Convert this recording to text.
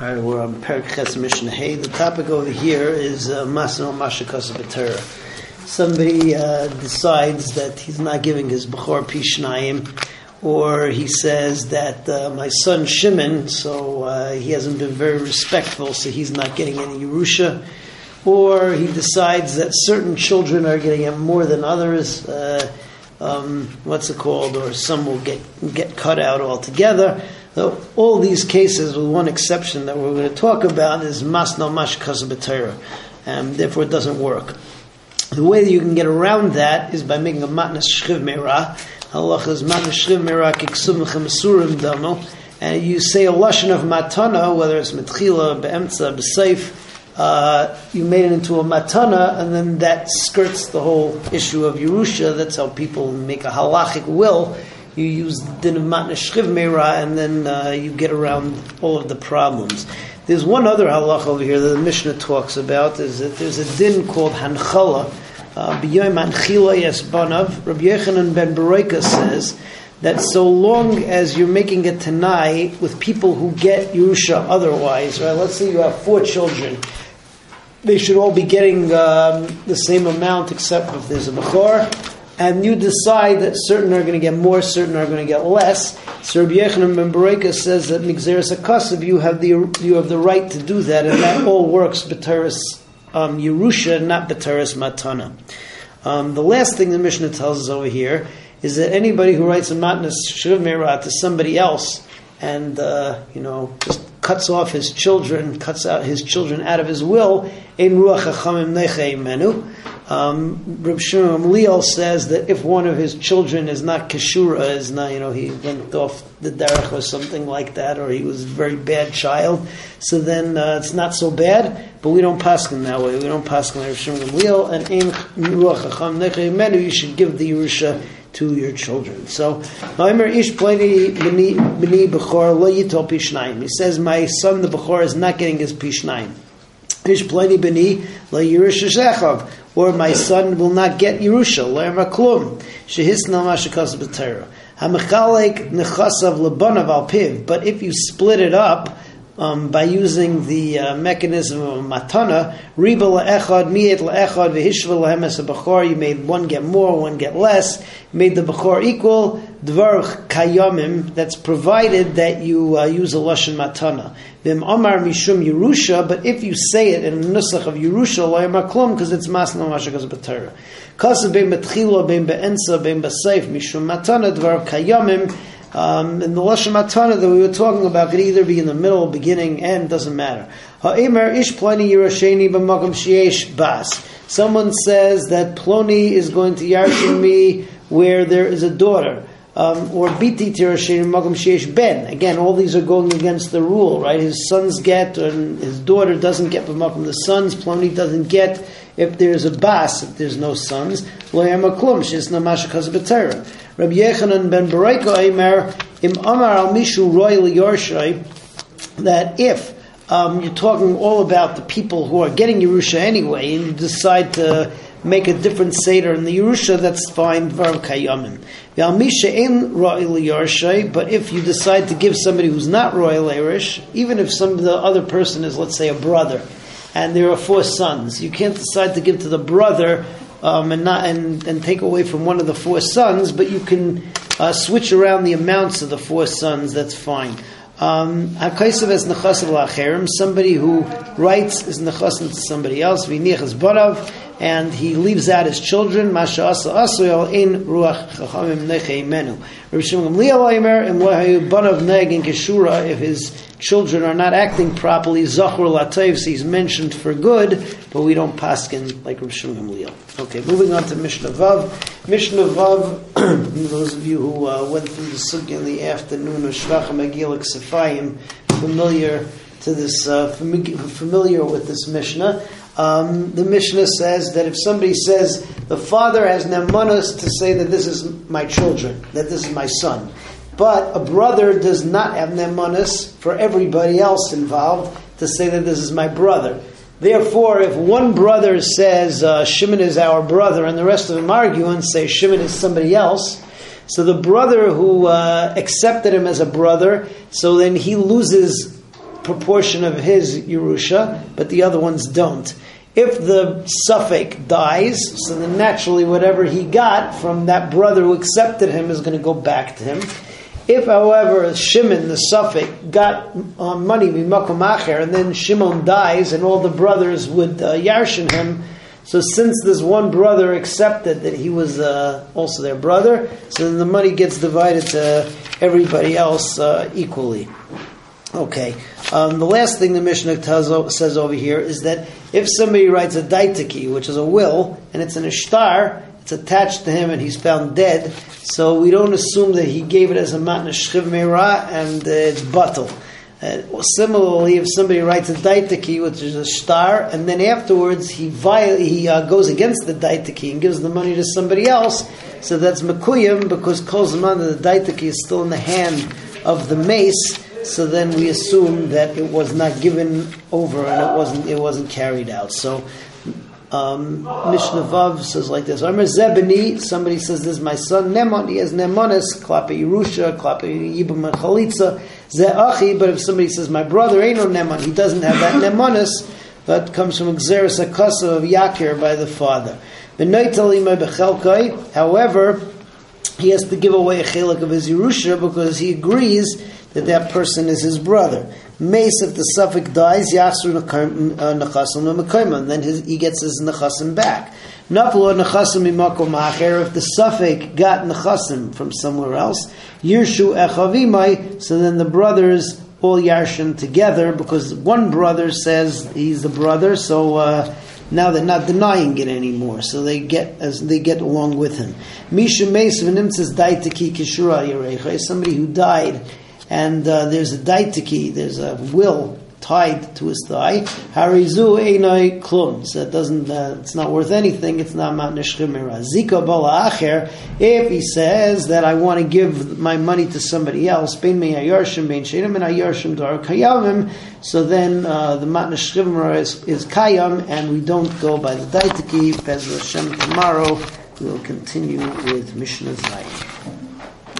All right, we're on Perik Mishnah Hey. The topic over here is uh, Masno Mashakas B'Torah. Somebody uh, decides that he's not giving his Bechor Pishnayim, or he says that uh, my son Shimon, so uh, he hasn't been very respectful, so he's not getting any Yerusha, or he decides that certain children are getting it more than others. Uh, um, what's it called? Or some will get get cut out altogether. So all these cases, with one exception that we're going to talk about, is mas no mash and therefore it doesn't work. The way that you can get around that is by making a matnas shchiv meira. Allah is matnas shchiv meira kiksum dano, and you say a lashon of matana, whether it's metchila, be'emtza, be'seif, uh, you made it into a matana, and then that skirts the whole issue of Yerusha. That's how people make a halachic will you use din of shchiv meira, and then uh, you get around all of the problems. There's one other halach over here that the Mishnah talks about. Is that there's a din called hanchala. Uh, B'yoyim hanchila yesbanav. Rabbi Yechanan ben Bereika says that so long as you're making a tanai with people who get Yerusha otherwise, right? Let's say you have four children. They should all be getting um, the same amount except if there's a Bechor and you decide that certain are going to get more, certain are going to get less. So Rabbi Yechanan says that Migzeres Akasav, you have the you have the right to do that, and that all works B'teres um, Yerusha, not B'teres Matana. Um, the last thing the Mishnah tells us over here is that anybody who writes a matnas shiv to somebody else and uh, you know just cuts off his children, cuts out his children out of his will, ein ruach menu. Um, Reb Shimon Gamliel says that if one of his children is not keshura, is not, you know, he went off the derech or something like that, or he was a very bad child, so then uh, it's not so bad. But we don't pass him that way. We don't pass him like Reb Shimon Gamliel, and in ruach hacham you should give the yerusha to your children. So. He says, my son the Bechor is not getting his Pishnayim. Ish B'ni Lo Yerush Shechav or my son will not get Yerusha, le'er klum, shehisna mashakas b'tera. Hamechalek nechasav lebanav al piv. But if you split it up, um, by using the uh, mechanism of matana, riba le'echad, mi'et le'echad, v'hishva lehem es a you made one get more, one get less, you made the bechor equal, dvar kayamim, that's provided that you uh, use a lashon matana. Vim amar mishum Yerusha, but if you say it in the nusach of Yerusha, lo'yamar klum, because it's masna mashakas b'tara. Kasav bein betchila, bein be'ensa, bein b'seif, mishum matana, dvar kayamim, um, in the Lashon Matana that we were talking about could either be in the middle, beginning, end, doesn't matter. Ish yirasheni bas. Someone says that Ploni is going to yarshin me where there is a daughter. Um, or biti tirashin magam sheyesh ben. Again, all these are going against the rule, right? His sons get, and his daughter doesn't get b'makam. The sons, Ploni doesn't get if there's a bas, if there's no sons. Lo yamaklum she's namashakaz b'terah. Rabbi Yechanan ben Bereika Eimer im Amar al Mishu Royal Yorshay that if um, you're talking all about the people who are getting Yerusha anyway, and you decide to make a different Seder in the Yerusha, that's fine, Var Kayamim. But if you decide to give somebody who's not royal Irish, even if some the other person is, let's say, a brother, and there are four sons, you can't decide to give to the brother um, and not and, and take away from one of the four sons, but you can uh, switch around the amounts of the four sons. That's fine. Um, somebody who writes is nechasim to somebody else. V'nichas barav, and he leaves out his children. Masha asa asuyal in ruach chachamim nechei menu. Rabbi Shimon Gamliel Omer im lehayu banav neg in keshura if his children are not acting properly. Zachur latayv, so he's mentioned for good, but we don't paskin like Rabbi Shimon Gamliel. Okay, moving on to Mishnah Vav. Mishnah Vav. those of you who uh, went through the sugya in the afternoon of Shvachim Agilik Sefayim, familiar to this, uh, familiar with this Mishnah. Um, the Mishnah says that if somebody says the father has nemanas to say that this is my children, that this is my son, but a brother does not have nemanas for everybody else involved to say that this is my brother. Therefore, if one brother says uh, Shimon is our brother, and the rest of them argue and say Shimon is somebody else, so the brother who uh, accepted him as a brother, so then he loses proportion of his Yerusha, but the other ones don't. If the suffix dies, so then naturally whatever he got from that brother who accepted him is going to go back to him. If, however, Shimon, the suffix, got uh, money mimakom and then Shimon dies, and all the brothers would uh, yarshin him, so since this one brother accepted that he was uh, also their brother, so then the money gets divided to everybody else uh, equally. Okay. Um, the last thing the Mishnah tells, says over here is that if somebody writes a daitaki, which is a will, and it's an ishtar, it's attached to him and he's found dead, so we don't assume that he gave it as a matna meira and uh, it's batal. Uh, similarly, if somebody writes a daitaki, which is a star, and then afterwards he viol- he uh, goes against the daitaki and gives the money to somebody else, so that's makuyim because kol zaman the daitaki is still in the hand of the mace. So then we assume that it was not given over and it wasn't it wasn't carried out. So um, Mishnah Vav says like this: Amr Zebani. Somebody says, "This is my son Nemon. He has Nemonis, Klape Yerusha, Klape Yibam and Chalitza." Ze'achi. But if somebody says, "My brother ain't no Nemon. He doesn't have that Nemonis," that comes from Xeris Akasa of Yakir by the father. However, he has to give away a chelik of his Yerusha because he agrees that that person is his brother. Mace, if the suffix dies, Yasru Nechasim Mekayman, then his, he gets his Nechasim back. Naflo Nechasim Mimakom Acher, if the suffix got Nechasim from somewhere else, Yirshu Echavimai, so then the brothers all Yarshin together, because one brother says he's the brother, so uh, now they're not denying it anymore, so they get as they get along with him. Misha Mace Venimtzes Daitaki Kishura Yerecha somebody who died and uh, there's a daitiki, there's a will tied to his thigh. Harizu einai klum. So it doesn't. Uh, it's not worth anything. It's not matnish Zika bala acher. If he says that I want to give my money to somebody else, bein me ayarshim, bein shenim and ayarshim dar kayavim. So then uh, the matnish is, is kayam, and we don't go by the daitiki. Bez Hashem tomorrow. We will continue with Mishnah Zayin.